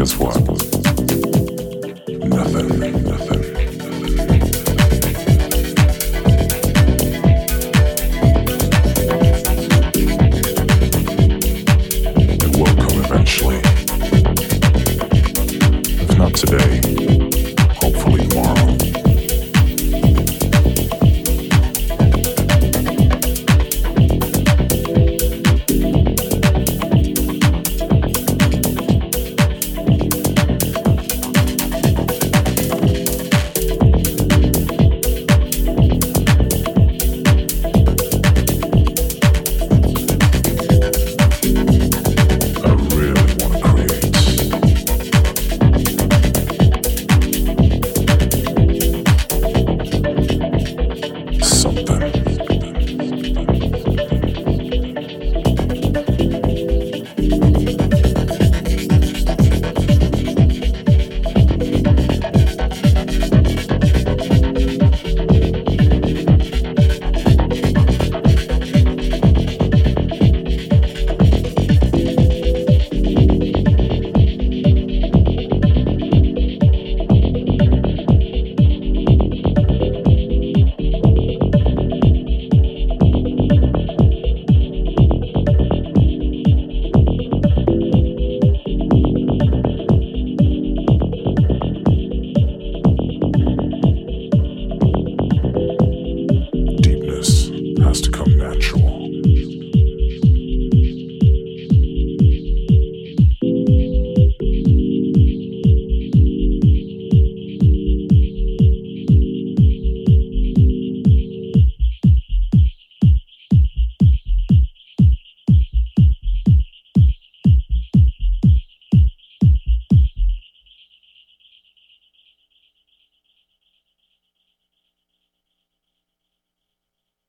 Guess what? Nothing, nothing.